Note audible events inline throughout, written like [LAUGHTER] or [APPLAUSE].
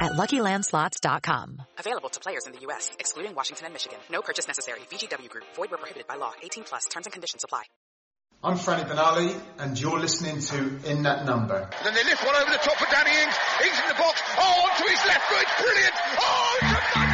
at LuckyLandSlots.com. Available to players in the U.S., excluding Washington and Michigan. No purchase necessary. VGW Group. Void where prohibited by law. 18 plus. Terms and conditions apply. I'm Franny Benali, and you're listening to In That Number. Then they lift one over the top for Danny Ings. Ings in the box. Oh, onto his left foot. It's brilliant. Oh,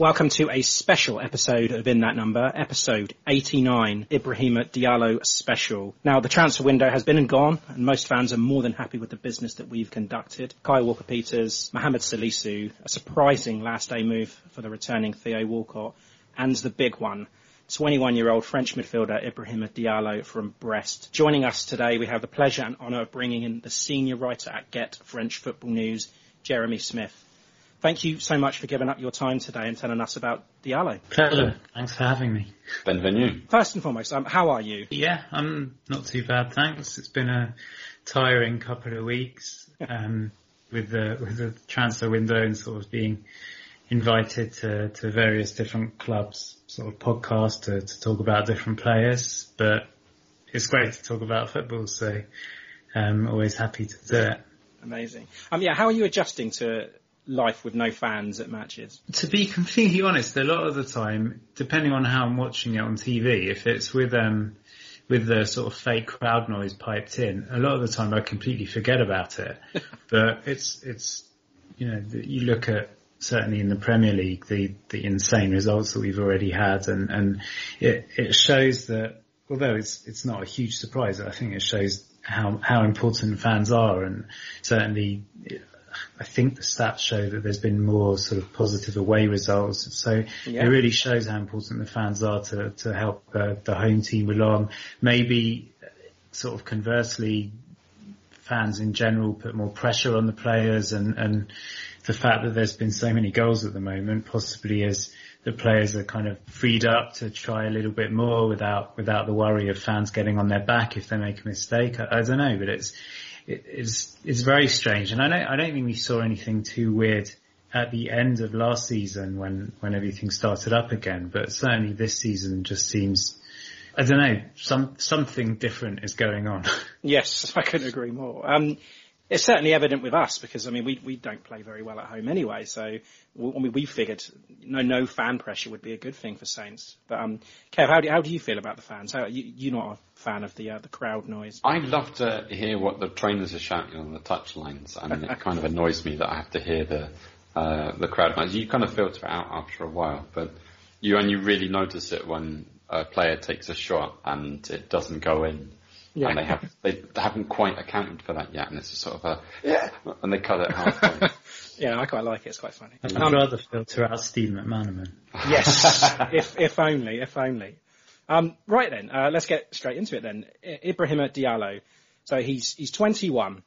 Welcome to a special episode of In That Number, episode 89, Ibrahima Diallo special. Now, the transfer window has been and gone, and most fans are more than happy with the business that we've conducted. Kyle Walker-Peters, Mohamed Salisu, a surprising last day move for the returning Theo Walcott, and the big one, 21-year-old French midfielder Ibrahima Diallo from Brest. Joining us today, we have the pleasure and honour of bringing in the senior writer at Get French Football News, Jeremy Smith. Thank you so much for giving up your time today and telling us about Diallo. Pleasure. Thanks for having me. Benvenue. First and foremost, um, how are you? Yeah, I'm not too bad, thanks. It's been a tiring couple of weeks um, with the with the transfer window and sort of being invited to, to various different clubs, sort of podcasts to, to talk about different players. But it's great to talk about football, so I'm always happy to do it. Amazing. Um, yeah, how are you adjusting to life with no fans at matches? To be completely honest, a lot of the time, depending on how I'm watching it on TV, if it's with um with the sort of fake crowd noise piped in, a lot of the time I completely forget about it. [LAUGHS] but it's it's you know you look at certainly in the Premier League the the insane results that we've already had, and and it it shows that although it's it's not a huge surprise, I think it shows how how important fans are, and certainly I think the stats show that there's been more sort of positive away results. So Yeah. it really shows how important the fans are to, to help uh, the home team along. Maybe uh, sort of conversely, fans in general put more pressure on the players and, and the fact that there's been so many goals at the moment possibly is the players are kind of freed up to try a little bit more without, without the worry of fans getting on their back if they make a mistake. I, I don't know, but it's, it, it's it's very strange, and I don't I don't think we saw anything too weird at the end of last season when when everything started up again. But certainly this season just seems I don't know, some something different is going on. [LAUGHS] Yes, I couldn't agree more. Um, it's certainly evident with us because I mean we we don't play very well at home anyway. So we, I mean we figured no no fan pressure would be a good thing for Saints. But um, Kev, how do how do you feel about the fans? How you you're not a fan of the uh, the crowd noise? I love to hear what the trainers are shouting on the touch lines, and it kind of annoys me that I have to hear the uh, the crowd noise. You kind of filter it out after a while, but you only really notice it when a player takes a shot and it doesn't go in. Yeah. And they have they haven't quite accounted for that yet, and it's a sort of a yeah, and they cut it halfway. [LAUGHS] Yeah, I quite like it. It's quite funny. I'd Um, rather filter out Steve McManaman. [LAUGHS] Yes, [LAUGHS] if if only, if only. Um, right then, uh, let's get straight into it then. I- Ibrahima Diallo. So he's he's 21.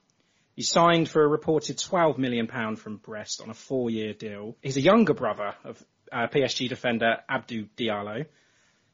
He signed for a reported 12 million pound from Brest on a four-year deal. He's a younger brother of uh, PSG defender Abdou Diallo.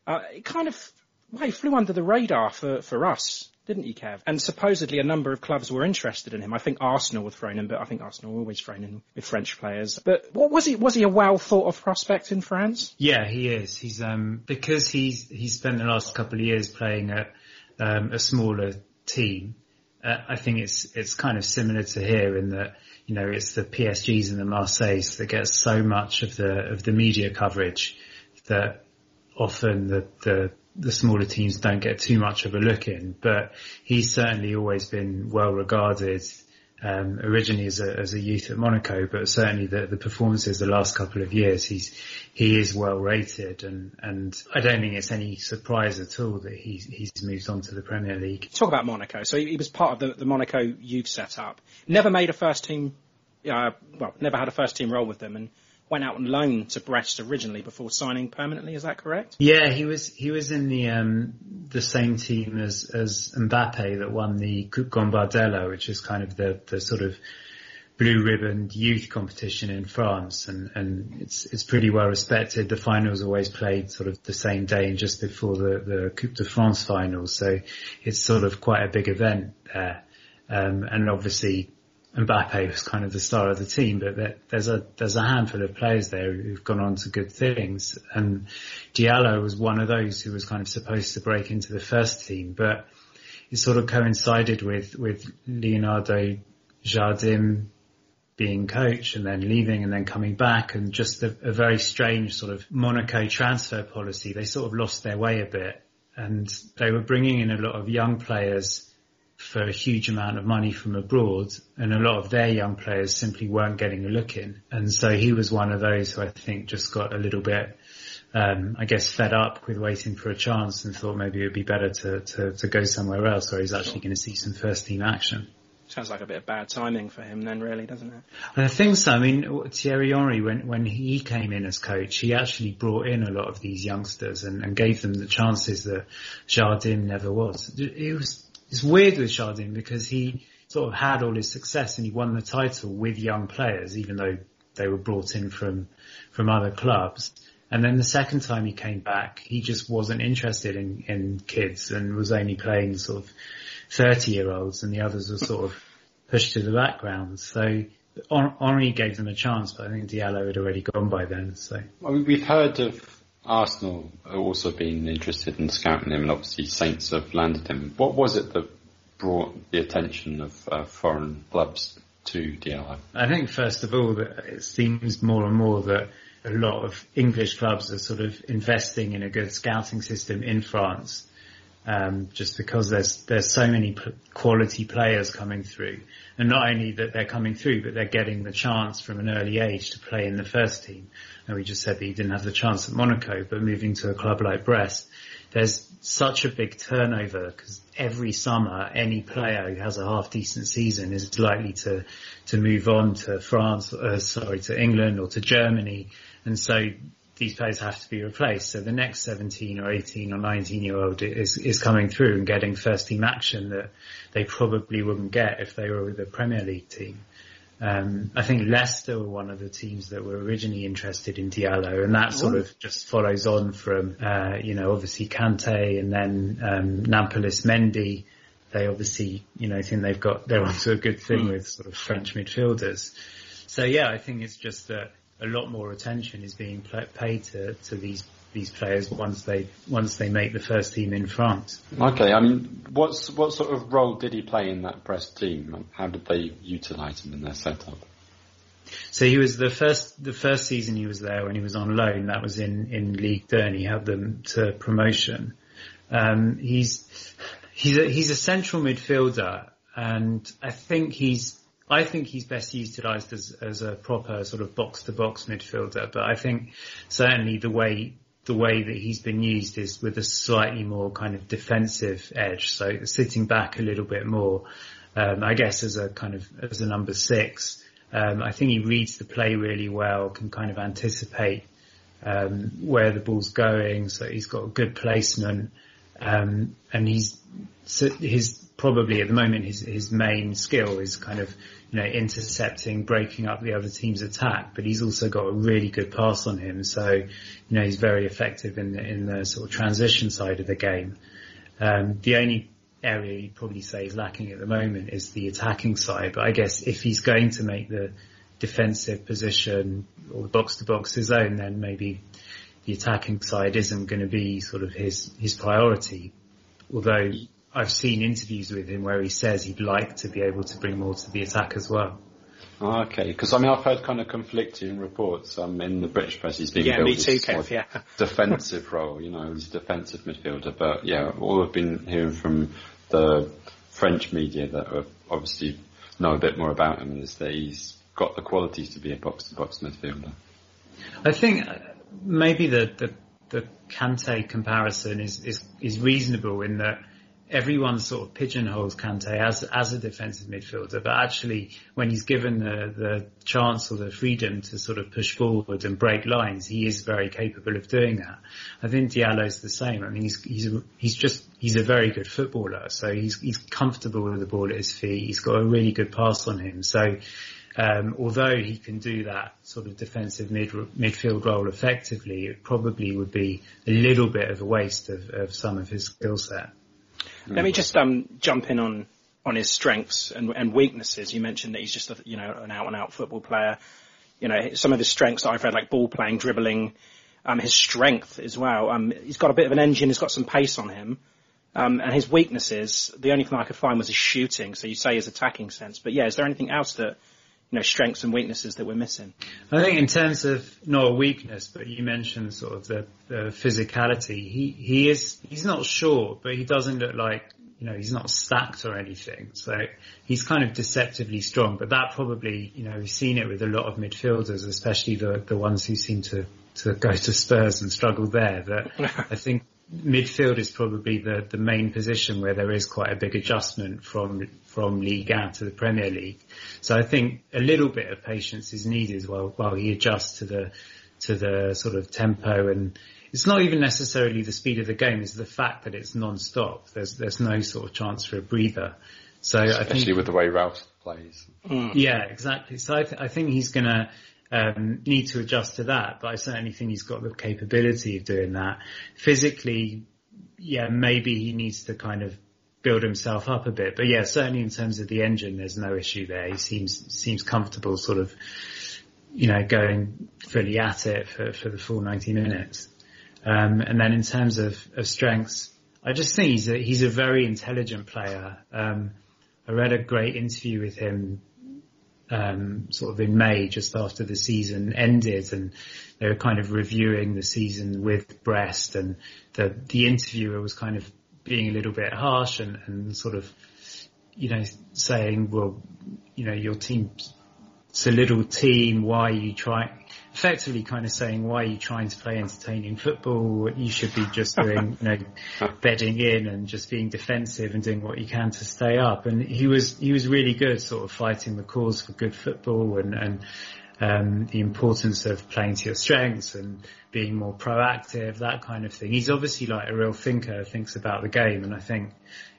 Uh, it kind of well, he flew under the radar for for us, didn't he, Kev? And supposedly a number of clubs were interested in him. I think Arsenal were thrown in, but I think Arsenal were always thrown in with French players. But what was he? Was he a well thought of prospect in France? Yeah, he is. He's um because he's he's spent the last couple of years playing at um, a smaller team. Uh, I think it's it's kind of similar to here in that you know it's the PSGs and the Marseilles that get so much of the of the media coverage that often the the the smaller teams don't get too much of a look in. But he's certainly always been well regarded. Um, originally as a, as a youth at Monaco, but certainly the, the performances the last couple of years, he's, he is well rated and, and I don't think it's any surprise at all that he's, he's moved on to the Premier League. Talk about Monaco. So he was part of the, the Monaco youth setup. Never made a first team, uh, well, never had a first team role with them and went out on loan to Brest originally before signing permanently. Is that correct? Yeah, he was, he was in the, um, the same team as, as Mbappe that won the Coupe Gambardella, which is kind of the, the sort of blue ribbon youth competition in France and, and it's, it's pretty well respected. The finals always played sort of the same day and just before the, the Coupe de France finals. So it's sort of quite a big event there. Um, and obviously Mbappe was kind of the star of the team, but there's a, there's a handful of players there who've gone on to good things. And Diallo was one of those who was kind of supposed to break into the first team, but it sort of coincided with, with Leonardo Jardim being coach and then leaving and then coming back and just a, a very strange sort of Monaco transfer policy. They sort of lost their way a bit and they were bringing in a lot of young players for a huge amount of money from abroad and a lot of their young players simply weren't getting a look in. And so he was one of those who I think just got a little bit, um, I guess fed up with waiting for a chance and thought maybe it would be better to, to, to go somewhere else where he's actually going to see some first team action. Sounds like a bit of bad timing for him then really, doesn't it? I think so. I mean, Thierry Henry, when, when he came in as coach, he actually brought in a lot of these youngsters and, and gave them the chances that Jardim never was. It was, it's weird with Jardim because he sort of had all his success and he won the title with young players, even though they were brought in from, from other clubs. And then the second time he came back, he just wasn't interested in, in kids and was only playing sort of 30 year olds and the others were sort of pushed to the background. So Henry gave them a chance, but I think Diallo had already gone by then. So we've heard of Arsenal also being interested in scouting him, and obviously Saints have landed him. What was it that brought the attention of uh, foreign clubs to Diallo? I think first of all that it seems more and more that a lot of English clubs are sort of investing in a good scouting system in France. Um, just because there's there's so many p- quality players coming through, and not only that they're coming through, but they're getting the chance from an early age to play in the first team. And we just said that he didn't have the chance at Monaco, but moving to a club like Brest, there's such a big turnover because every summer any player who has a half decent season is likely to to move on to France, uh, sorry, to England or to Germany, and so these players have to be replaced. So the next 17 or 18 or 19 year old is, is coming through and getting first team action that they probably wouldn't get if they were with a Premier League team. Um, I think Leicester were one of the teams that were originally interested in Diallo and that sort of just follows on from, uh, you know, obviously Kante and then, um, Nampalys Mendy. They obviously, you know, think they've got, they're onto a good thing with sort of French midfielders. So yeah, I think it's just that a lot more attention is being paid to, to these these players once they once they make the first team in France. Okay, I mean, what's what sort of role did he play in that Brest team? How did they utilise him in their setup? So he was the first the first season he was there when he was on loan. That was in in League Two. He helped them to promotion. Um, he's he's a, he's a central midfielder, and I think he's I think he's best utilised as as a proper sort of box to box midfielder. But I think certainly the way the way that he's been used is with a slightly more kind of defensive edge, so sitting back a little bit more. Um, I guess as a kind of as a number six. Um, I think he reads the play really well, can kind of anticipate um, where the ball's going, so he's got a good placement, um, and he's his probably at the moment his his main skill is kind of you know intercepting, breaking up the other team's attack, but he's also got a really good pass on him, so you know he's very effective in the, in the sort of transition side of the game. Um, the only area you'd probably say is lacking at the moment is the attacking side. But I guess if he's going to make the defensive position or box to box his own, then maybe the attacking side isn't going to be sort of his, his priority. Although I've seen interviews with him where he says he'd like to be able to bring more to the attack as well. Oh, okay, because I mean I've heard kind of conflicting reports. Um, in the British press, he's been Yeah, billed me too, as Kev, yeah. [LAUGHS] defensive role. You know, he's a defensive midfielder. But yeah, all I've been hearing from the French media that obviously know a bit more about him is that he's got the qualities to be a box to box midfielder. I think uh, maybe the, the, the Kante comparison is, is, is reasonable in that everyone sort of pigeonholes Kante as, as a defensive midfielder, but actually when he's given the, the chance or the freedom to sort of push forward and break lines, he is very capable of doing that. I think Diallo's the same. I mean, he's, he's, he's just, he's a very good footballer. So he's, he's comfortable with the ball at his feet. He's got a really good pass on him. So, um, although he can do that sort of defensive mid, midfield role effectively, it probably would be a little bit of a waste of, of some of his skill set. Let me just um, jump in on on his strengths and, and weaknesses. You mentioned that he's just a, you know an out and out football player. You know some of his strengths that I've read like ball playing, dribbling. Um, his strength as well. Um, he's got a bit of an engine. He's got some pace on him. Um, and his weaknesses, the only thing I could find was his shooting. So you say his attacking sense, but yeah, is there anything else that you know strengths and weaknesses that we're missing? I think in terms of not a weakness, but you mentioned sort of the, the physicality. He he is he's not short, but he doesn't look like you know he's not stacked or anything. So he's kind of deceptively strong. But that probably you know we've seen it with a lot of midfielders, especially the the ones who seem to to go to Spurs and struggle there. That [LAUGHS] I think midfield is probably the, the main position where there is quite a big adjustment from from League A to the Premier League. So I think a little bit of patience is needed while while he adjusts to the to the sort of tempo and it's not even necessarily the speed of the game, it's the fact that it's non-stop. There's there's no sort of chance for a breather. So I Especially think with the way Ralph plays. Mm. yeah, exactly. So I, th- I think he's going to um, need to adjust to that, but I certainly think he's got the capability of doing that. Physically, yeah, maybe he needs to kind of build himself up a bit, but yeah, certainly in terms of the engine, there's no issue there. He seems seems comfortable, sort of, you know, going fully at it for for the full 90 minutes. Um, and then in terms of, of strengths, I just think he's a, he's a very intelligent player. Um, I read a great interview with him um, sort of in May, just after the season ended, and they were kind of reviewing the season with Brest, and the the interviewer was kind of being a little bit harsh and, and sort of, you know, saying, well, you know, your team's a little team. Why are you trying? Effectively, kind of saying, why are you trying to play entertaining football? You should be just doing, you know, [LAUGHS] bedding in and just being defensive and doing what you can to stay up. And he was he was really good, sort of fighting the cause for good football and and um, the importance of playing to your strengths and being more proactive, that kind of thing. He's obviously like a real thinker, thinks about the game, and I think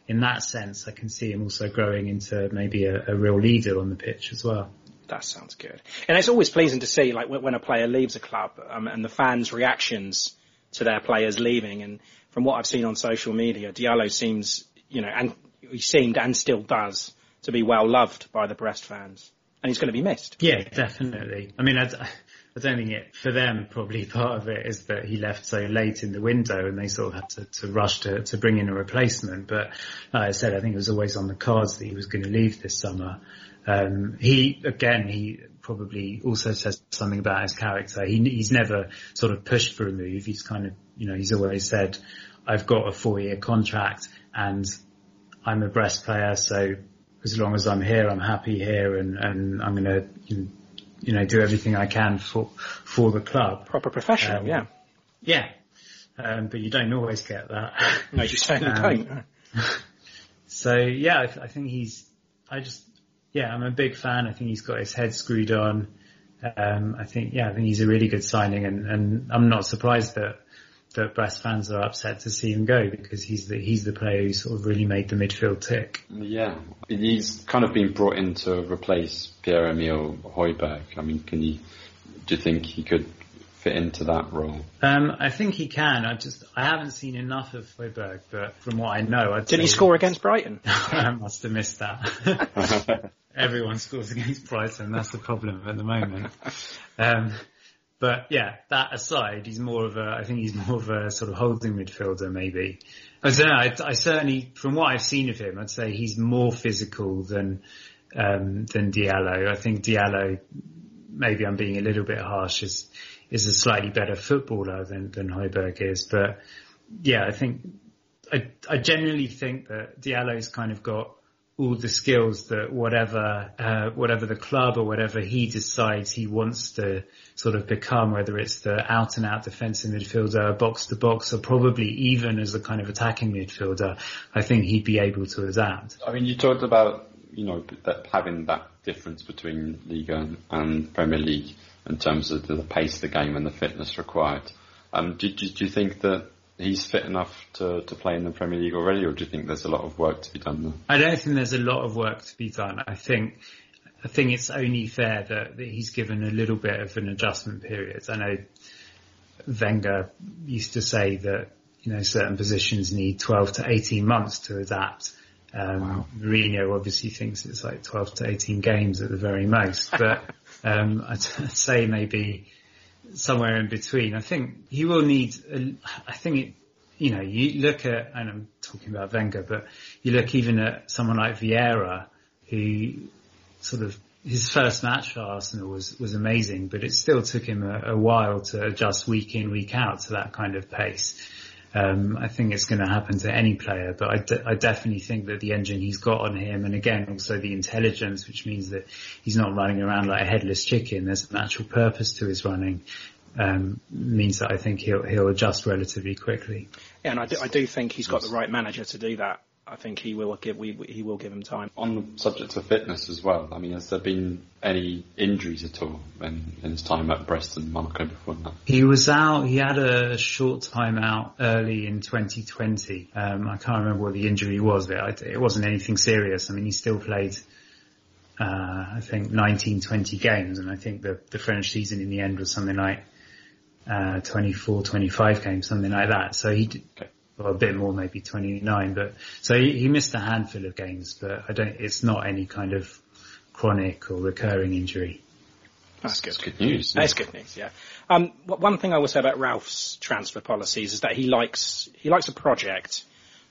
in that sense, I can see him also growing into maybe a, a real leader on the pitch as well. That sounds good. And it's always pleasing to see, like, when a player leaves a club um, and the fans' reactions to their players leaving. And from what I've seen on social media, Diallo seems, you know, and he seemed and still does to be well loved by the Brest fans. And he's going to be missed. Yeah, definitely. I mean, I, I don't think it for them. Probably part of it is that he left so late in the window, and they sort of had to, to rush to to bring in a replacement. But like I said, I think it was always on the cards that he was going to leave this summer. Um, he again, he probably also says something about his character. He, he's never sort of pushed for a move. He's kind of, you know, he's always said, "I've got a four-year contract and I'm a Brest player, so as long as I'm here, I'm happy here, and and I'm going to, you know, do everything I can for for the club." Proper professional, Um, yeah. Yeah, um, but you don't always get that. No, you certainly [LAUGHS] Um, don't. [LAUGHS] So yeah, I, th- I think he's. I just yeah, I'm a big fan. I think he's got his head screwed on. Um, I think yeah, I think he's a really good signing, and, and I'm not surprised that that Brest fans are upset to see him go because he's the he's the player who sort of really made the midfield tick. Yeah, he's kind of been brought in to replace Pierre-Emile Højbjerg. I mean, can you, do you think he could fit into that role? Um, I think he can. I just I haven't seen enough of Højbjerg, but from what I know, I'd Didn't he score against Brighton? [LAUGHS] I must have missed that. [LAUGHS] Everyone scores against Brighton. That's the problem at the moment. Um, but yeah, that aside, he's more of a. I think he's more of a sort of holding midfielder, maybe. I don't know. I, I certainly, from what I've seen of him, I'd say he's more physical than um, than Diallo. I think Diallo, maybe I'm being a little bit harsh, is is a slightly better footballer than than Højbjerg is. But yeah, I think I, I genuinely think that Diallo's kind of got all the skills that whatever uh, whatever the club or whatever he decides he wants to sort of become, whether it's the out and out defensive midfielder, box to box, or probably even as a kind of attacking midfielder, I think he'd be able to adapt. I mean, you talked about you know that having that difference between Liga and Premier League in terms of the, the pace of the game and the fitness required. Um, do, do, do you think that he's fit enough to, to play in the Premier League already, or do you think there's a lot of work to be done there? I don't think there's a lot of work to be done. I think I think it's only fair that, that he's given a little bit of an adjustment period. I know Wenger used to say that you know certain positions need 12 to 18 months to adapt. Um, Mourinho obviously thinks it's like 12 to 18 games at the very most, but [LAUGHS] um, [LAUGHS] I'd, say maybe somewhere in between. I think he will need. A, I think it, you know, you look at, and I'm talking about Wenger, but you look even at someone like Vieira, who sort of his first match for Arsenal was was amazing, but it still took him a, a while to adjust week in week out to that kind of pace. Um, I think it's going to happen to any player, but I, de- I definitely think that the engine he's got on him, and again also the intelligence, which means that he's not running around like a headless chicken. There's an actual purpose to his running. Um, means that I think he'll he'll adjust relatively quickly. Yeah, and I do, I do think he's got the right manager to do that. I think he will give we, he will give him time. On the subject of fitness as well, I mean, has there been any injuries at all in, in his time at Brest and Monaco before that? He was out. He had a short time out early in 2020. Um, I can't remember what the injury was. But it wasn't anything serious. I mean, he still played. Uh, I think 19, 20 games, and I think the the French season in the end was something like uh, 24, 25 games, something like that. So he, d- well, a bit more, maybe 29. But so he, he missed a handful of games, but I don't. It's not any kind of chronic or recurring injury. That's good. That's good news. That's good news. Yeah. Um, one thing I will say about Ralph's transfer policies is that he likes he likes a project.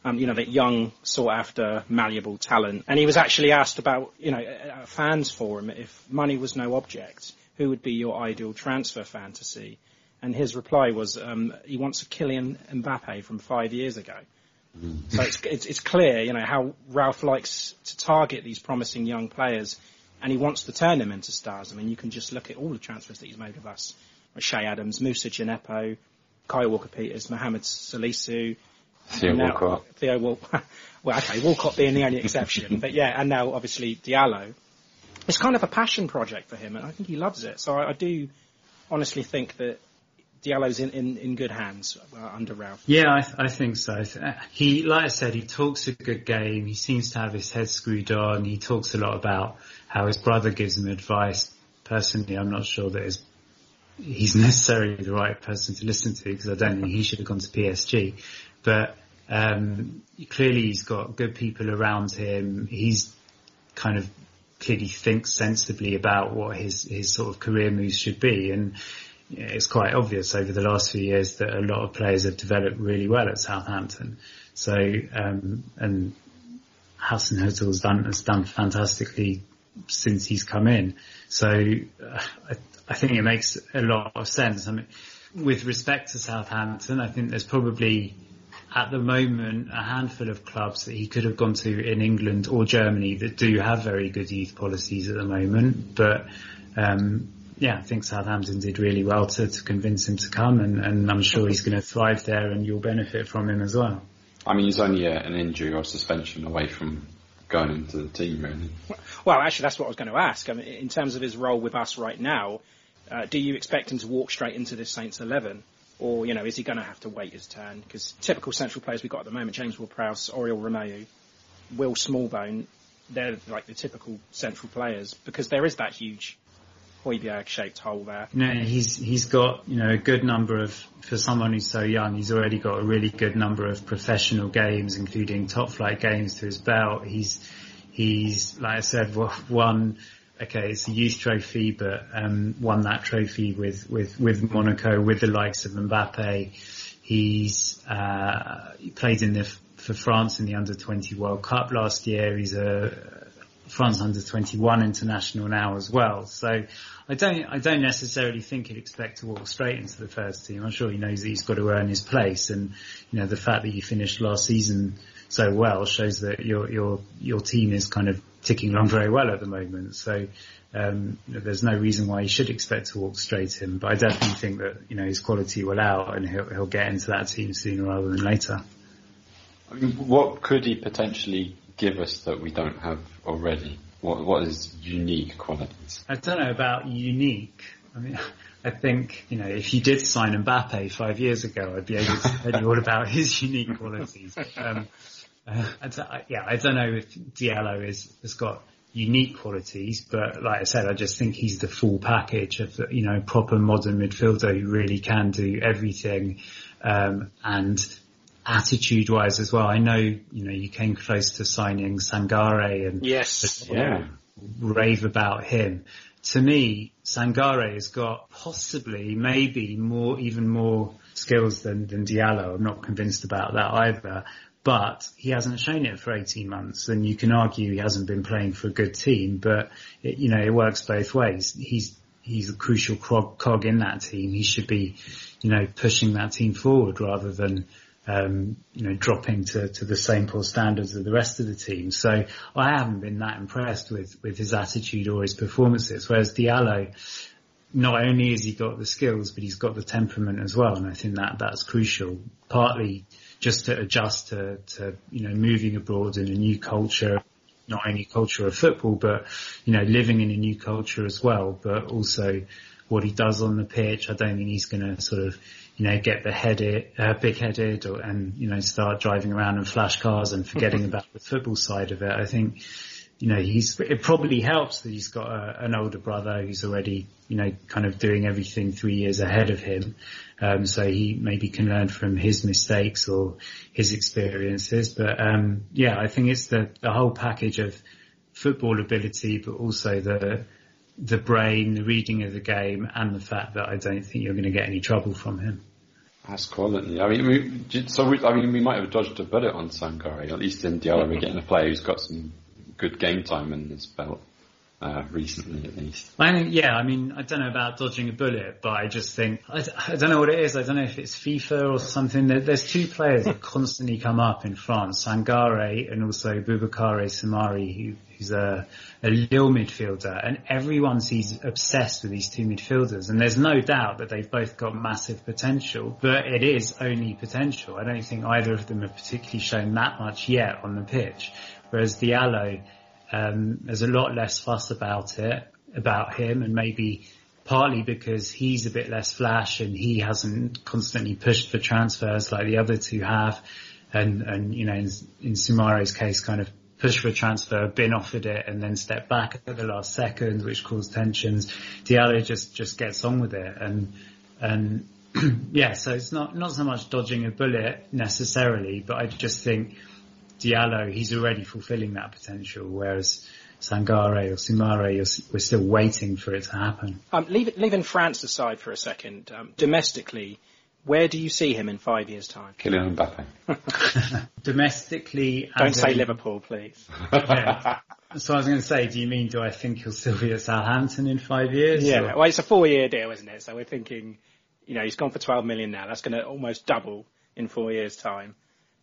Um, you know, that young, sought after, malleable talent. And he was actually asked about, you know, a a fans forum, if money was no object, who would be your ideal transfer fantasy? And his reply was, um, he wants a Kylian Mbappe from five years ago. So it's, it's, it's clear, you know, how Ralph likes to target these promising young players and he wants to turn them into stars. I mean, you can just look at all the transfers that he's made with us. Che Adams, Moussa Djenepo, Kyle Walker-Peters, Mohamed Salisu. Theo now- Walcott. Theo Wal- [LAUGHS] well, okay, Walcott being the only exception. but yeah, and now obviously Diallo. It's kind of a passion project for him and I think he loves it. So I, I do honestly think that Diallo's in, in, in good hands uh, under Ralph. Yeah, I, th- I think so. He, like I said, he talks a good game. He seems to have his head screwed on. He talks a lot about how his brother gives him advice. Personally, I'm not sure that his, he's necessarily the right person to listen to because I don't think he should have gone to PSG. But um, clearly, he's got good people around him. He's kind of clearly thinks sensibly about what his his sort of career moves should be, and it's quite obvious over the last few years that a lot of players have developed really well at Southampton. So um, and Hasenhüttl has done has done fantastically since he's come in. So uh, I, I think it makes a lot of sense. I mean, with respect to Southampton, I think there's probably at the moment a handful of clubs that he could have gone to in England or Germany that do have very good youth policies at the moment. But um, yeah, I think Southampton did really well to, to convince him to come, and, and I'm sure he's going to thrive there, and you'll benefit from him as well. I mean, he's only uh, an injury or suspension away from going into the team, really. Well, actually, that's what I was going to ask. I mean, in terms of his role with us right now, uh, do you expect him to walk straight into this Saints 11? Or, you know, is he going to have to wait his turn? Because typical central players we've got at the moment, James Ward-Prowse, Oriol Romeu, Will Smallbone, they're like the typical central players because there is that huge Højbjerg shaped hole there. No, he's he's got you know a good number of for someone who's so young. He's already got a really good number of professional games, including top flight games to his belt. He's he's like I said, won. Okay, it's a youth trophy, but um, won that trophy with with with Monaco with the likes of Mbappe. He's uh, played in the for France in the under 20 World Cup last year. He's a France under 21 international now as well. So I don't, I don't necessarily think he'd expect to walk straight into the first team. I'm sure he knows that he's got to earn his place and, you know, the fact that you finished last season so well shows that your, your, your team is kind of ticking along very well at the moment. So, um, there's no reason why he should expect to walk straight in, but I definitely think that, you know, his quality will out and he'll, he'll get into that team sooner rather than later. I mean, what could he potentially give us that we don't have already? What what is unique qualities? I don't know about unique. I mean, [LAUGHS] I think you know if you did sign Mbappe five years ago, I'd be able to tell you all about [LAUGHS] his unique qualities. Um, uh, I yeah, I don't know if Diallo is has got unique qualities, but like I said, I just think he's the full package of you know proper modern midfielder who really can do everything um, and attitude wise as well. I know, you know, you came close to signing Sangare and yes, yeah. rave about him. To me, Sangare has got possibly, maybe more, even more skills than, than Diallo. I'm not convinced about that either. But he hasn't shown it for 18 months, and you can argue he hasn't been playing for a good team. But it, you know, it works both ways. He's he's a crucial cog in that team. He should be, you know, pushing that team forward rather than um, you know, dropping to, to the same poor standards of the rest of the team. So I haven't been that impressed with, with his attitude or his performances. Whereas Diallo, not only has he got the skills, but he's got the temperament as well. And I think that that's crucial. Partly just to adjust to, to, you know, moving abroad in a new culture, not only culture of football, but, you know, living in a new culture as well, but also what he does on the pitch. I don't think he's going to sort of you know, get the headed, uh, big headed or, and, you know, start driving around in flash cars and forgetting [LAUGHS] about the football side of it. I think, you know, he's, it probably helps that he's got a, an older brother who's already, you know, kind of doing everything three years ahead of him. Um, so he maybe can learn from his mistakes or his experiences. But, um, yeah, I think it's the, the whole package of football ability, but also the, the brain, the reading of the game, and the fact that I don't think you're going to get any trouble from him. That's quality. I mean, we, so we, I mean, we might have dodged a bullet on Sangare. At least in Diallo, we're getting a player who's got some good game time in his belt. Uh, recently at least. I think, yeah, I mean, I don't know about dodging a bullet, but I just think, I, I don't know what it is. I don't know if it's FIFA or something. There, there's two players that constantly come up in France, Sangare and also Boubakary Soumaré, who, who's a, a Lille midfielder, and everyone sees obsessed with these two midfielders. And there's no doubt that they've both got massive potential, but it is only potential. I don't think either of them have particularly shown that much yet on the pitch. Whereas Diallo, um, there's a lot less fuss about it, about him, and maybe partly because he's a bit less flash and he hasn't constantly pushed for transfers like the other two have. And, and, you know, in, in Soumaré's case, kind of pushed for a transfer, been offered it and then stepped back at the last second, which caused tensions. Diallo just, just gets on with it. And, and [CLEARS THROAT] yeah, so it's not, not so much dodging a bullet necessarily, but I just think Diallo, he's already fulfilling that potential, whereas Sangare or Soumaré, we're still waiting for it to happen. Um, leave, leaving France aside for a second, um, domestically, where do you see him in five years' time? Kylian Mbappe. [LAUGHS] Domestically, Don't say in- Liverpool, please. Yeah. So I was going to say, do you mean do I think he'll still be at Southampton in five years? Yeah, or- well, it's a four-year deal, isn't it? So we're thinking, you know, he's gone for 12 million now. That's going to almost double in four years' time,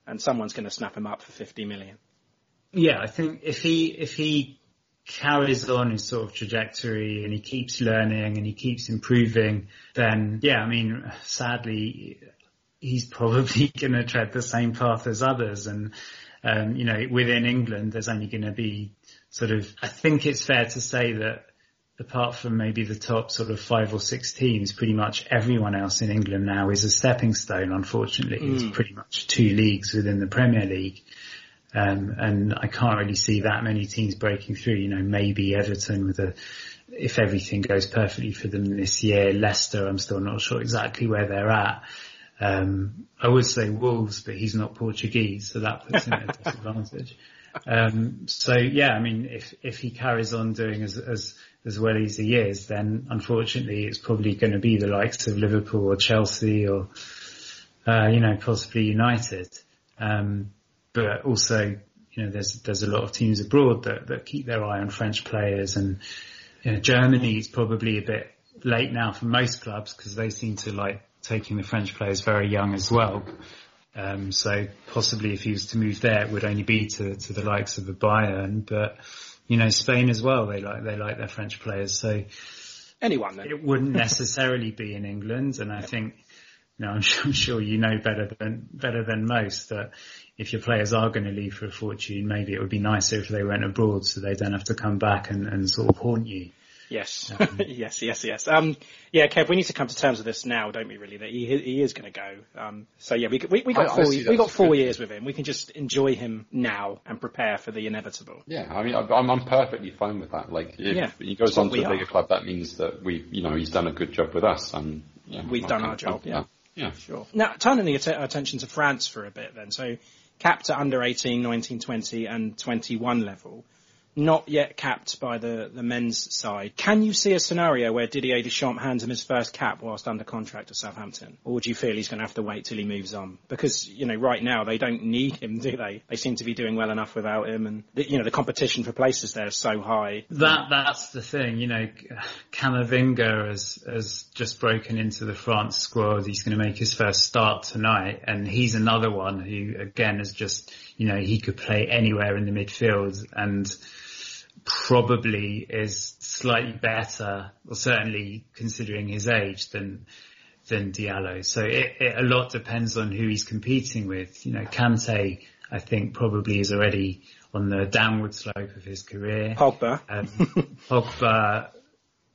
and someone's going to snap him up for 50 million. Yeah, I think if he if he carries on his sort of trajectory and he keeps learning and he keeps improving, then yeah, I mean, sadly, he's probably [LAUGHS] going to tread the same path as others. And um, you know, within England, there's only going to be sort of. I think it's fair to say that apart from maybe the top sort of five or six teams, pretty much everyone else in England now is a stepping stone. Unfortunately, it's Mm. pretty much two leagues within the Premier League. Um, and I can't really see that many teams breaking through. You know, maybe Everton with a, if everything goes perfectly for them this year. Leicester, I'm still not sure exactly where they're at. Um, I would say Wolves, but he's not Portuguese, so that puts him at a [LAUGHS] disadvantage. Um, so yeah, I mean, if if he carries on doing as as as well as he is, then unfortunately it's probably going to be the likes of Liverpool or Chelsea or uh, you know possibly United. Um, but also, you know, there's there's a lot of teams abroad that that keep their eye on French players, and you know, Germany is probably a bit late now for most clubs because they seem to like taking the French players very young as well. Um, so possibly if he was to move there, it would only be to, to the likes of a Bayern, but you know, Spain as well, they like, they like their French players. So Anyone then? it wouldn't necessarily be in England. And I think, you know, I'm [LAUGHS] sure, I'm sure you know better than, better than most that if your players are going to leave for a fortune, maybe it would be nicer if they went abroad so they don't have to come back and, and sort of haunt you. Yes, [LAUGHS] yes, yes, yes. Um, yeah, Kev, we need to come to terms with this now, don't we? Really, that he he is going to go. Um, so yeah, we we, we got I- I four we got four good. years with him. We can just enjoy him now and prepare for the inevitable. Yeah, I mean, I- I'm, I'm perfectly fine with that. Like, if Yeah, he goes on to we a bigger are. club, that means that we, you know, he's done a good job with us, and yeah, We've I done our job, yeah. that. Yeah. Sure. Now, turning the att- attention to France for a bit then. So, capped at under 18, 19, 20 and 21 level. Not yet capped by the, the men's side. Can you see a scenario where Didier Deschamps hands him his first cap whilst under contract at Southampton? Or would you feel he's going to have to wait till he moves on? Because, you know, right now they don't need him, do they? They seem to be doing well enough without him and, the, you know, the competition for places there is so high. That that's the thing, you know. Camavinga has has just broken into the France squad. He's going to make his first start tonight, and he's another one who, again, is just you know he could play anywhere in the midfield and probably is slightly better, or certainly considering his age than than Diallo. So it, it a lot depends on who he's competing with. You know, Kante, I think probably is already on the downward slope of his career. Pogba. Um, [LAUGHS] Pogba,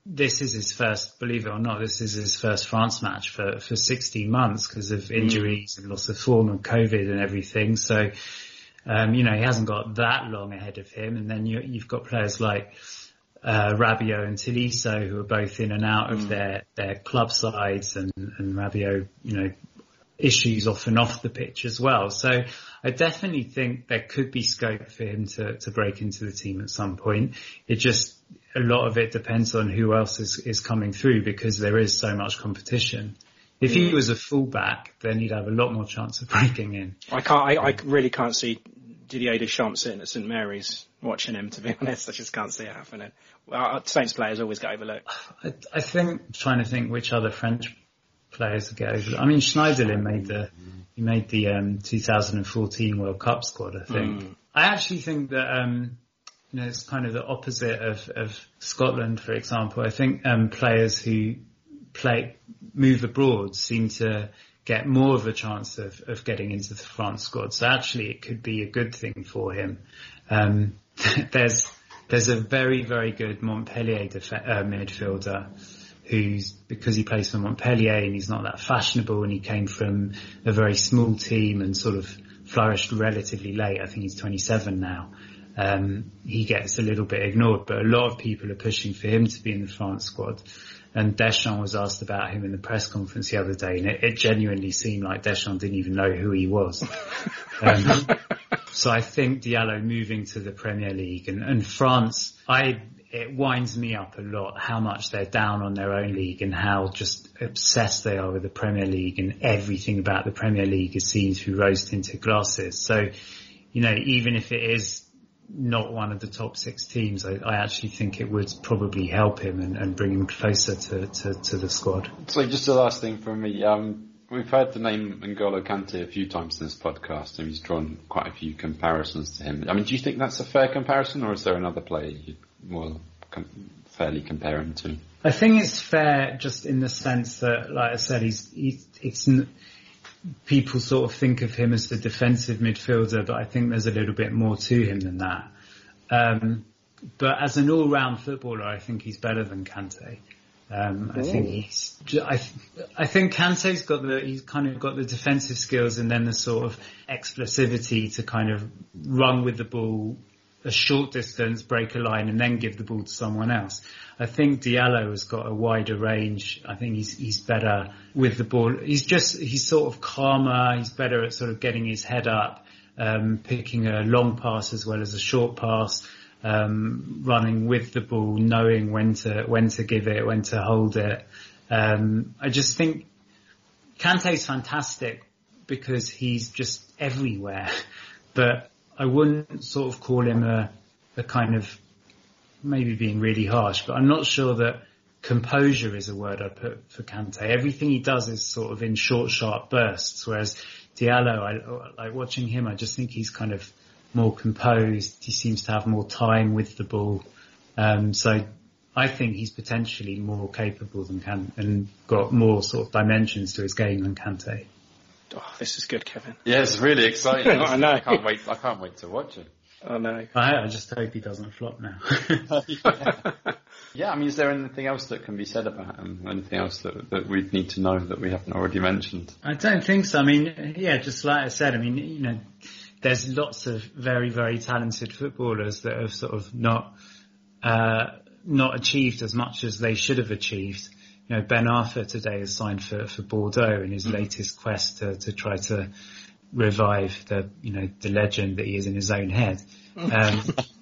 this is his first, believe it or not, this is his first France match for, for 16 months because of injuries and loss of form and COVID and everything. So, um, you know, he hasn't got that long ahead of him. And then you, you've got players like, uh, Rabiot and Tolisso who are both in and out of their, their club sides and, and Rabiot, you know, issues off and off the pitch as well. So I definitely think there could be scope for him to, to break into the team at some point. It just, a lot of it depends on who else is, is coming through because there is so much competition. If he was a fullback, then he'd have a lot more chance of [LAUGHS] breaking in. I can't. I, I really can't see Didier Deschamps sitting at St Mary's watching him. To be [LAUGHS] honest, I just can't see it happening. Well, our Saints players always get overlooked. I, I think trying to think which other French players get over. I mean, Schneiderlin made the he made the um, 2014 World Cup squad. I think. Mm. I actually think that um, you know it's kind of the opposite of, of Scotland, for example. I think um, players who play move abroad seem to get more of a chance of, of getting into the France squad. So actually, it could be a good thing for him. Um, [LAUGHS] there's there's a very very good Montpellier def- uh, midfielder who's because he plays for Montpellier and he's not that fashionable and he came from a very small team and sort of flourished relatively late. I think he's 27 now. Um, he gets a little bit ignored, but a lot of people are pushing for him to be in the France squad. And Deschamps was asked about him in the press conference the other day, and it, it genuinely seemed like Deschamps didn't even know who he was. [LAUGHS] um, so I think Diallo moving to the Premier League and, and France, I it winds me up a lot how much they're down on their own league and how just obsessed they are with the Premier League and everything about the Premier League is seen through rose tinted glasses. So, you know, even if it is not one of the top six teams, I, I actually think it would probably help him and, and bring him closer to, to, to, the squad. So just the last thing from me, um, we've heard the name N'Golo Kante a few times in this podcast and he's drawn quite a few comparisons to him. I mean, do you think that's a fair comparison or is there another player you well, com- fairly him to? I think it's fair just in the sense that, like I said, he's, he's it's, people sort of think of him as the defensive midfielder, but I think there's a little bit more to him than that. Um, but as an all-round footballer, I think he's better than Kante. Um, I think he's, I, I think Kante's got the, he's kind of got the defensive skills and then the sort of explosivity to kind of run with the ball a short distance, break a line, and then give the ball to someone else. I think Diallo has got a wider range. I think he's he's better with the ball. He's just he's sort of calmer. He's better at sort of getting his head up, um, picking a long pass as well as a short pass, um, running with the ball, knowing when to when to give it, when to hold it. Um, I just think Kante's fantastic because he's just everywhere, [LAUGHS] but I wouldn't sort of call him a, a kind of maybe being really harsh, but I'm not sure that composure is a word I put for Kante. Everything he does is sort of in short, sharp bursts, whereas Diallo, I like watching him. I just think he's kind of more composed. He seems to have more time with the ball. Um, so I think he's potentially more capable than Kante and got more sort of dimensions to his game than Kante. Oh, this is good, Kevin. Yeah, it's really exciting. [LAUGHS] I know. I can't wait. I can't wait to watch it. I know. I, I just hope he doesn't flop now. yeah. [LAUGHS] [LAUGHS] yeah, I mean, is there anything else that can be said about him? Anything else that that we need to know that we haven't already mentioned? I don't think so. I mean, yeah, just like I said, I mean, you know, there's lots of very, very talented footballers that have sort of not uh, not achieved as much as they should have achieved you know, Ben Arfa today has signed for, for Bordeaux in his mm. latest quest to, to try to revive the, you know, the legend that he is in his own head. Um,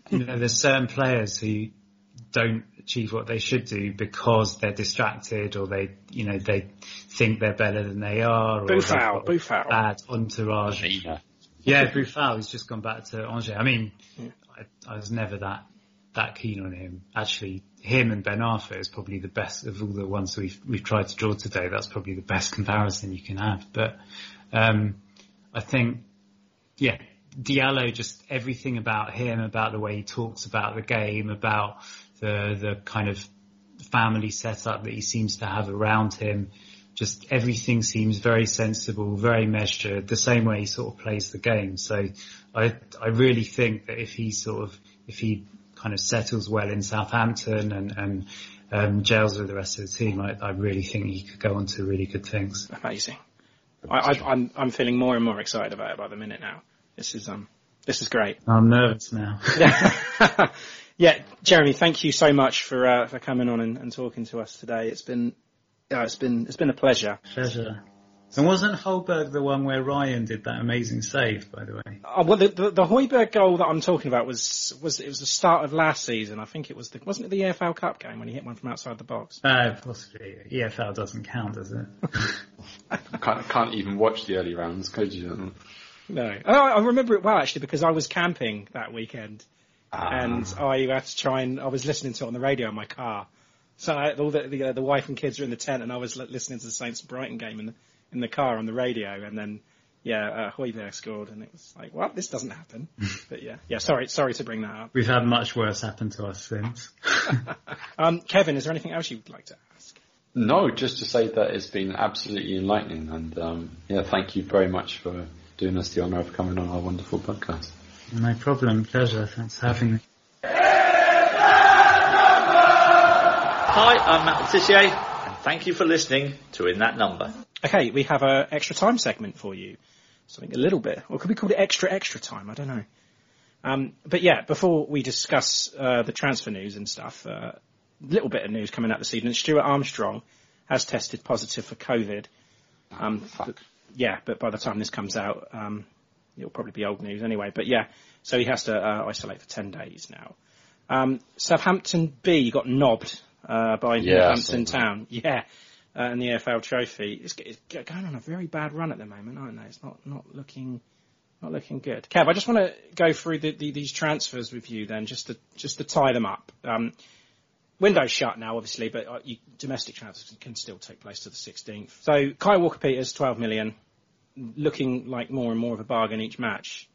you know, there's certain players who don't achieve what they should do because they're distracted or they, you know, they think they're better than they are. Or Boufal, Boufal. Bad entourage. Yeah, yeah Boufal has just gone back to Angers. I mean, yeah. I, I was never that that keen on him. Actually, him and Ben Arfa is probably the best of all the ones we've we've tried to draw today. That's probably the best comparison you can have. But um, I think, yeah, Diallo, just everything about him, about the way he talks about the game, about the the kind of family setup that he seems to have around him. Just everything seems very sensible, very measured, the same way he sort of plays the game. So I I really think that if he sort of if he kind of settles well in Southampton and, and um, gels with the rest of the team, I, I really think he could go on to really good things. Amazing. I, am I'm, I'm feeling more and more excited about it by the minute now. This is um this is great. I'm nervous now. [LAUGHS] yeah, Jeremy, thank you so much for uh, for coming on and, and talking to us today. It's been uh, it's been it's been a pleasure. Pleasure. And wasn't Højbjerg the one where Ryan did that amazing save, by the way? Oh, well, the, the, the Højbjerg goal that I'm talking about was was it was the start of last season. I think it was the wasn't it the EFL Cup game when he hit one from outside the box? Uh, possibly. EFL doesn't count, does it? [LAUGHS] can't, can't even watch the early rounds, could you? No. Oh, I remember it well actually because I was camping that weekend, ah. and I had to try and I was listening to it on the radio in my car. So I, all the the, uh, the wife and kids were in the tent, and I was listening to the Saints Brighton game, and in the car on the radio, and then yeah, uh, Højbjerg scored, and it was like, well, This doesn't happen. [LAUGHS] but yeah, yeah. Sorry, sorry to bring that up. We've had much worse happen to us since. [LAUGHS] um, Kevin, is there anything else you'd like to ask? No, just to say that it's been absolutely enlightening, and um, yeah, thank you very much for doing us the honour of coming on our wonderful podcast. No problem, pleasure. Thanks for having me. Hi, I'm Matt Letitia, and thank you for listening to In That Number. Okay, we have an extra time segment for you. Something a little bit, or could we call it extra extra time? I don't know. Um, but yeah, before we discuss uh, the transfer news and stuff, uh, little bit of news coming out this evening. Stuart Armstrong has tested positive for COVID. Um, but- yeah, but by the time this comes out, um, it'll probably be old news anyway. But yeah, so he has to uh, isolate for 10 days now. Um, Southampton B got knobbed uh, by Yeah, Northampton. Town. [LAUGHS] Yeah, uh, in the EFL Trophy. It's, it's going on a very bad run at the moment, aren't they? It's not not looking not looking good. Kev, I just want to go through the, the, these transfers with you then, just to just to tie them up. Um, window's shut now, obviously, but uh, you, domestic transfers can still take place to the 16th. So Kyle Walker-Peters, 12 million, looking like more and more of a bargain each match.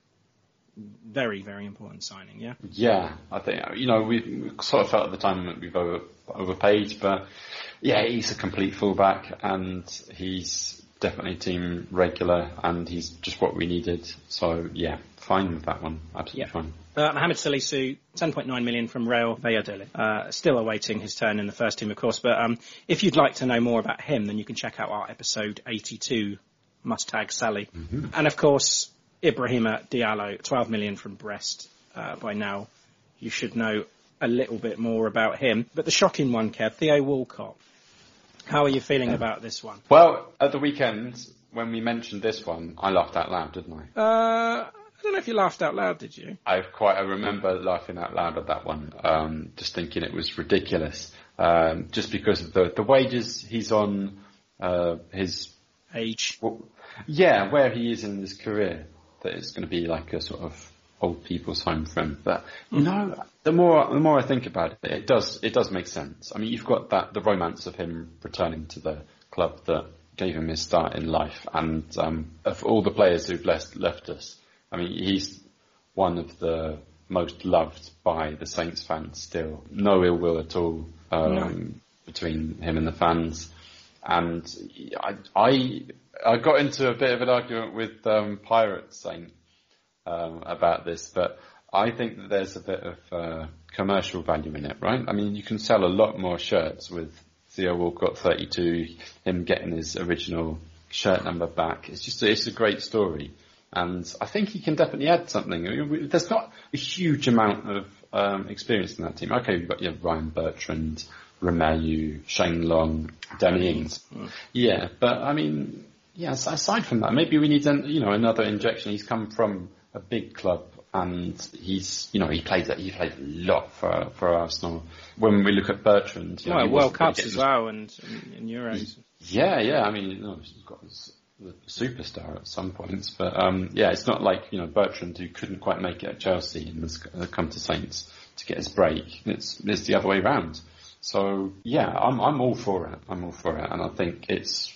Very, very important signing, yeah. Yeah, I think you know we, sort of felt at the time that we've over, overpaid, but yeah, he's a complete fullback and he's definitely team regular and he's just what we needed. So yeah, fine with that one, absolutely Yeah. fine. Uh, Mohamed Salisu, 10.9 million from Real Valladolid. Uh, still awaiting his turn in the first team, of course. But um, if you'd like to know more about him, then you can check out our episode 82, Must Tag Sally. And of course, Ibrahima Diallo, 12 million from Brest. Uh, by now, you should know a little bit more about him. But the shocking one, Kev, Theo Walcott. How are you feeling about this one? Well, at the weekend when we mentioned this one, I laughed out loud, didn't I? Uh, I don't know if you laughed out loud, did you? I quite I remember laughing out loud at that one, um, just thinking it was ridiculous, um, just because of the the wages he's on, uh, his Age. well, yeah, where he is in his career, that it's going to be like a sort of old people's home for him. But you know, the more the more I think about it, it does it does make sense. I mean, you've got that the romance of him returning to the club that gave him his start in life, and um, of all the players who've left left us, I mean, he's one of the most loved by the Saints fans still. No ill will at all um, between him and the fans. And I, I, I got into a bit of an argument with um, Pirate Saint um, about this, but I think that there's a bit of uh, commercial value in it, right? I mean, you can sell a lot more shirts with Theo Walcott 32, him getting his original shirt number back. It's just, it's a great story. And I think he can definitely add something. There's not a huge amount of um, experience in that team. Okay, we've got yeah, Ryan Bertrand, Romeu, Shane Long, Danny Ings. Yeah, but I mean, yeah, as- aside from that, maybe we need an, you know another injection. He's come from a big club and he's you know he played he played a lot for for Arsenal. When we look at Bertrand, you know, Well, World Cups as well and, and, Euros. yeah, yeah. I mean, you know, he's got his, the superstar at some points, but um, yeah, it's not like you know Bertrand who couldn't quite make it at Chelsea and has come to Saints to get his break. It's it's the other way round. So yeah, I'm I'm all for it. I'm all for it, and I think it's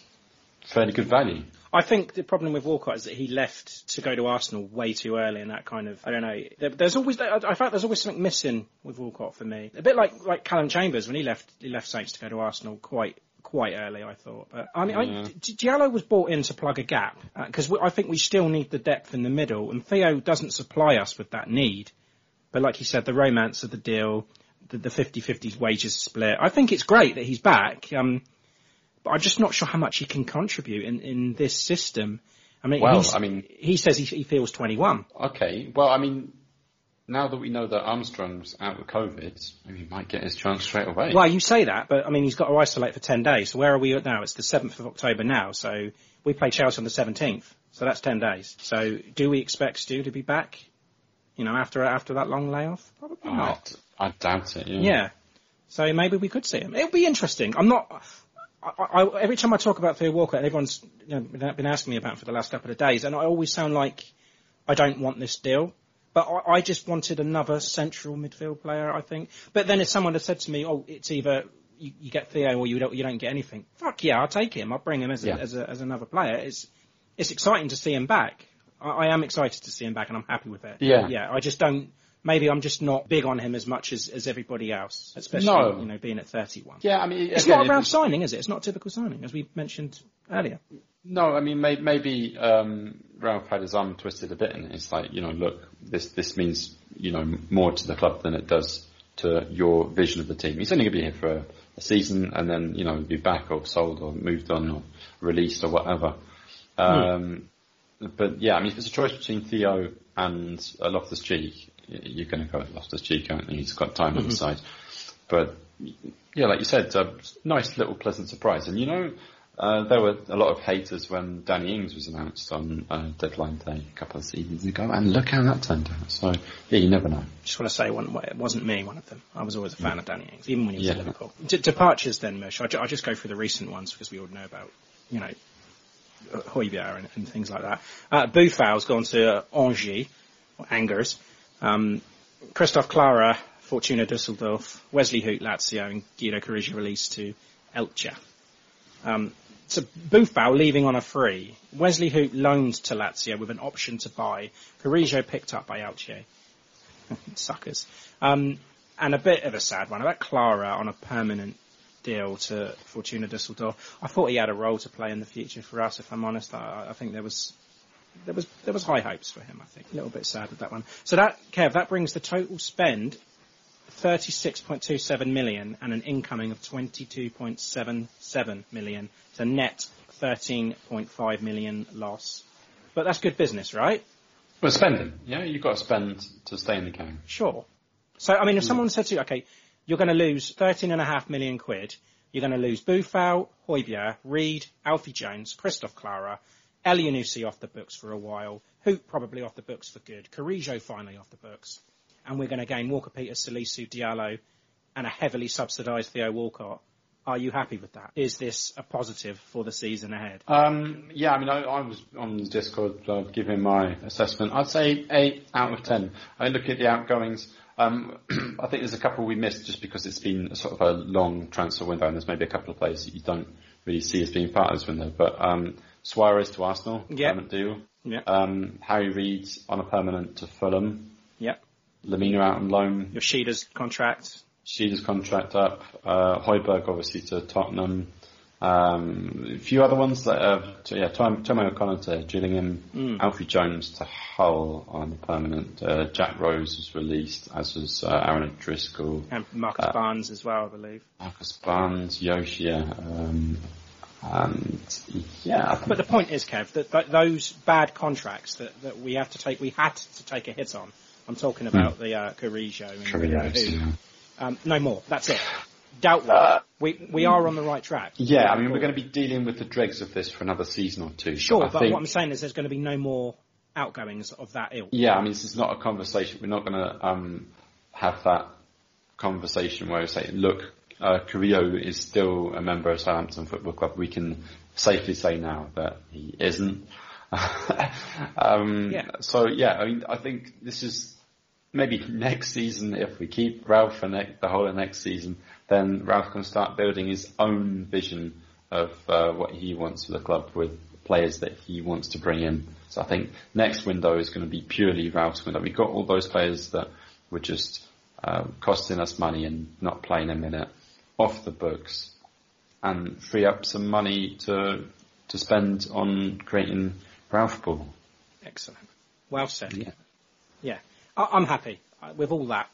fairly good value. I think the problem with Walcott is that he left to go to Arsenal way too early, and that kind of I don't know. There, there's always I I felt there's always something missing with Walcott for me. A bit like like Callum Chambers when he left he left Saints to go to Arsenal quite quite early. I thought, but I mean, I, Yeah. D- Diallo was brought in to plug a gap uh, because I think we still need the depth in the middle, and Theo doesn't supply us with that need. But like you said, the romance of the deal, the, the 50-50 wages split. I think it's great that he's back. Um, but I'm just not sure how much he can contribute in, in this system. I mean, Well, I mean- he says he, he feels 21. Okay, well, I mean, now that we know that Armstrong's out with COVID, maybe he might get his chance straight away. Well, you say that, but I mean, he's got to isolate for 10 days. So where are we at now? It's the 7th of October now. So we play Chelsea on the 17th. So that's 10 days. So do we expect Stu to be back, you know, after, after that long layoff? Probably I, not. I doubt it. Yeah. Yeah. So maybe we could see him. It'll be interesting. I'm not. I, I, every time I talk about Theo Walker, everyone's you know, been asking me about him for the last couple of days, and I always sound like I don't want this deal. But I, I just wanted another central midfield player, I think. But then if someone had said to me, "Oh, it's either you, you get Theo or you don't, you don't get anything," fuck yeah, I'll take him. I'll bring him as a, Yeah. as, a, as another player. It's it's exciting to see him back. I, I am excited to see him back, and I'm happy with it. Yeah. yeah. I just don't. Maybe I'm just not big on him as much as, as everybody else, especially No. you know being at 31. Yeah, I mean, It's again, not a round was- signing, is it? It's not a typical signing, as we mentioned earlier. No, I mean may, maybe um, Ralph had his arm twisted a bit, and it's like you know, look, this this means you know more to the club than it does to your vision of the team. He's only going to be here for a, a season, and then you know be back or sold or moved on or released or whatever. Um, But yeah, I mean, if it's a choice between Theo and uh, Loftus Cheek, you're going to go with Loftus Cheek, aren't you? He's got time on his side. but yeah, like you said, a nice little pleasant surprise. And you know, uh, there were a lot of haters when Danny Ings was announced on uh, deadline day a couple of seasons ago, and look how that turned out. So yeah, you never know. Just want to say one, it wasn't me, one of them. I was always a fan of Danny Ings, even when he was Yeah. at Liverpool. D- departures then, Mush. I'll, ju- I'll just go through the recent ones because we all know about, you know, uh, Højbjerg and, and things like that. Uh, Boufal's gone to Angers, or Angers. Um, Christoph Klarer, Fortuna Düsseldorf, Wesley Hoedt, Lazio, and Guido Carrillo released to Elche. Um, so Boufal leaving on a free. Wesley Hoedt loaned to Lazio with an option to buy. Carrillo picked up by Elche. [LAUGHS] Suckers. Um, and a bit of a sad one about Clara on a permanent deal to Fortuna Düsseldorf. I thought he had a role to play in the future for us. If I'm honest, I, I think there was there was there was high hopes for him. I think a little bit sad with that one. So that Kev, that brings the total spend 36.27 million and an incoming of 22.77 million to net 13.5 million loss. But that's good business, right? Well, spending. Yeah, you've got to spend to stay in the game. Sure. So, I mean, if someone said to you, okay, you're going to lose 13.5 million quid, you're going to lose Boufal, Højbjerg, Reed, Alfie Jones, Christoph Klarer, Elyounoussi off the books for a while, Hoedt probably off the books for good, Carrillo finally off the books, and we're going to gain Walker-Peters, Salisu, Diallo, and a heavily subsidised Theo Walcott. Are you happy with that? Is this a positive for the season ahead? Um, yeah, I mean, I, I was on Discord uh, giving my assessment. I'd say eight out of ten. I look at the outgoings. Um, [CLEARS THROAT] I think there's a couple we missed just because it's been sort of a long transfer window, and there's maybe a couple of players that you don't really see as being part of this window. But um, Suarez to Arsenal, Yeah. permanent deal. Yeah. Um, Harry Reed on a permanent to Fulham. Yep. Lemina out on loan. Yoshida's contract. Sheeda's contract up. Uh, Højbjerg obviously to Tottenham. Um, a few other ones that to, yeah, Tom, Tommy O'Connor to Gillingham, Mm. Alfie Jones to Hull on a permanent. Uh, Jack Rose was released, as was uh, Aaron Driscoll. And Marcus Uh, Barnes as well, I believe. Marcus Barnes, Yoshia, um, and yeah, But the point is, Kev, that, that those bad contracts that, that we have to take, we had to take a hit on. I'm talking about the uh, Carrillo and Carrillos, yeah. um, no more. That's it. Doubt we we are on the right track. Yeah, I mean, we're going to be dealing with the dregs of this for another season or two. Sure, I but think, what I'm saying is there's going to be no more outgoings of that ilk. Yeah, I mean, this is not a conversation. We're not going to um, have that conversation where we say, look, uh, Carrillo is still a member of Southampton Football Club. We can safely say now that he isn't. [LAUGHS] um, Yeah. So yeah, I mean, I think this is maybe next season if we keep Ralph for ne- the whole of next season, then Ralph can start building his own vision of uh, what he wants for the club with players that he wants to bring in. So I think next window is going to be purely Ralph's window. We've got all those players that were just uh, costing us money and not playing a minute off the books, and free up some money to to spend on creating Ralph Ball. Excellent. Well said. Yeah. Yeah. I, I'm happy uh, with all that.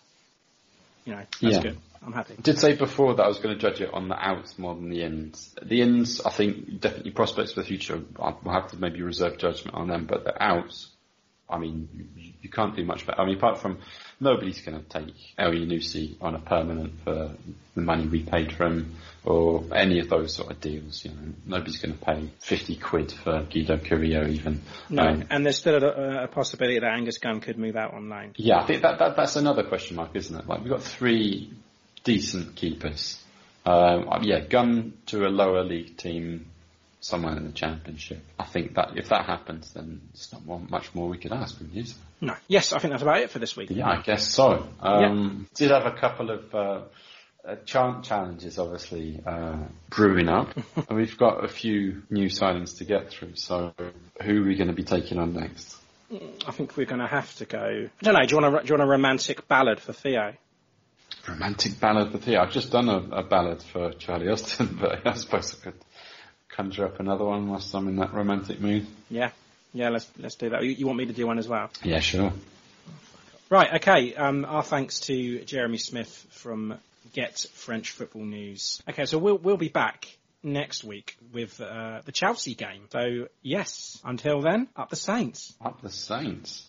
You know, that's Yeah. good. I'm happy. did say before that I was going to judge it on the outs more than the ins. The ins, I think, definitely prospects for the future. I'll have to maybe reserve judgment on them, but the outs, I mean, you, you can't do much better. I mean, apart from nobody's going to take Elyounoussi on a permanent for the money we paid for him, or any of those sort of deals. You know, nobody's going to pay fifty quid for Guido Carrillo even. No, Um, and there's still a, a possibility that Angus Gunn could move out on loan. yeah, I think that, that that's another question mark, isn't it? Like we've got three decent keepers. Um, yeah, Gunn to a lower league team somewhere in the championship. I think that if that happens, then it's not more, much more we could ask, really, is there? No. Yes, I think that's about it for this week. Yeah, I guess so. Um, Did have a couple of uh, uh, cha- challenges, obviously, uh, brewing up. [LAUGHS] and we've got a few new signings to get through. So, who are we going to be taking on next? I think we're going to have to go. I don't know. Do you want a, do you want a romantic ballad for Theo? Romantic ballad for Theo. I've just done a, a ballad for Charlie Austin, [LAUGHS] but I suppose I could conjure up another one whilst I'm in that romantic mood. Yeah. Yeah. Let's let's do that. You, you want me to do one as well? Yeah, sure. Right. Okay. Um, our thanks to Jeremy Smith from Get French Football News. Okay, so we'll we'll be back next week with uh, the Chelsea game. So yes, until then, up the Saints. Up the Saints.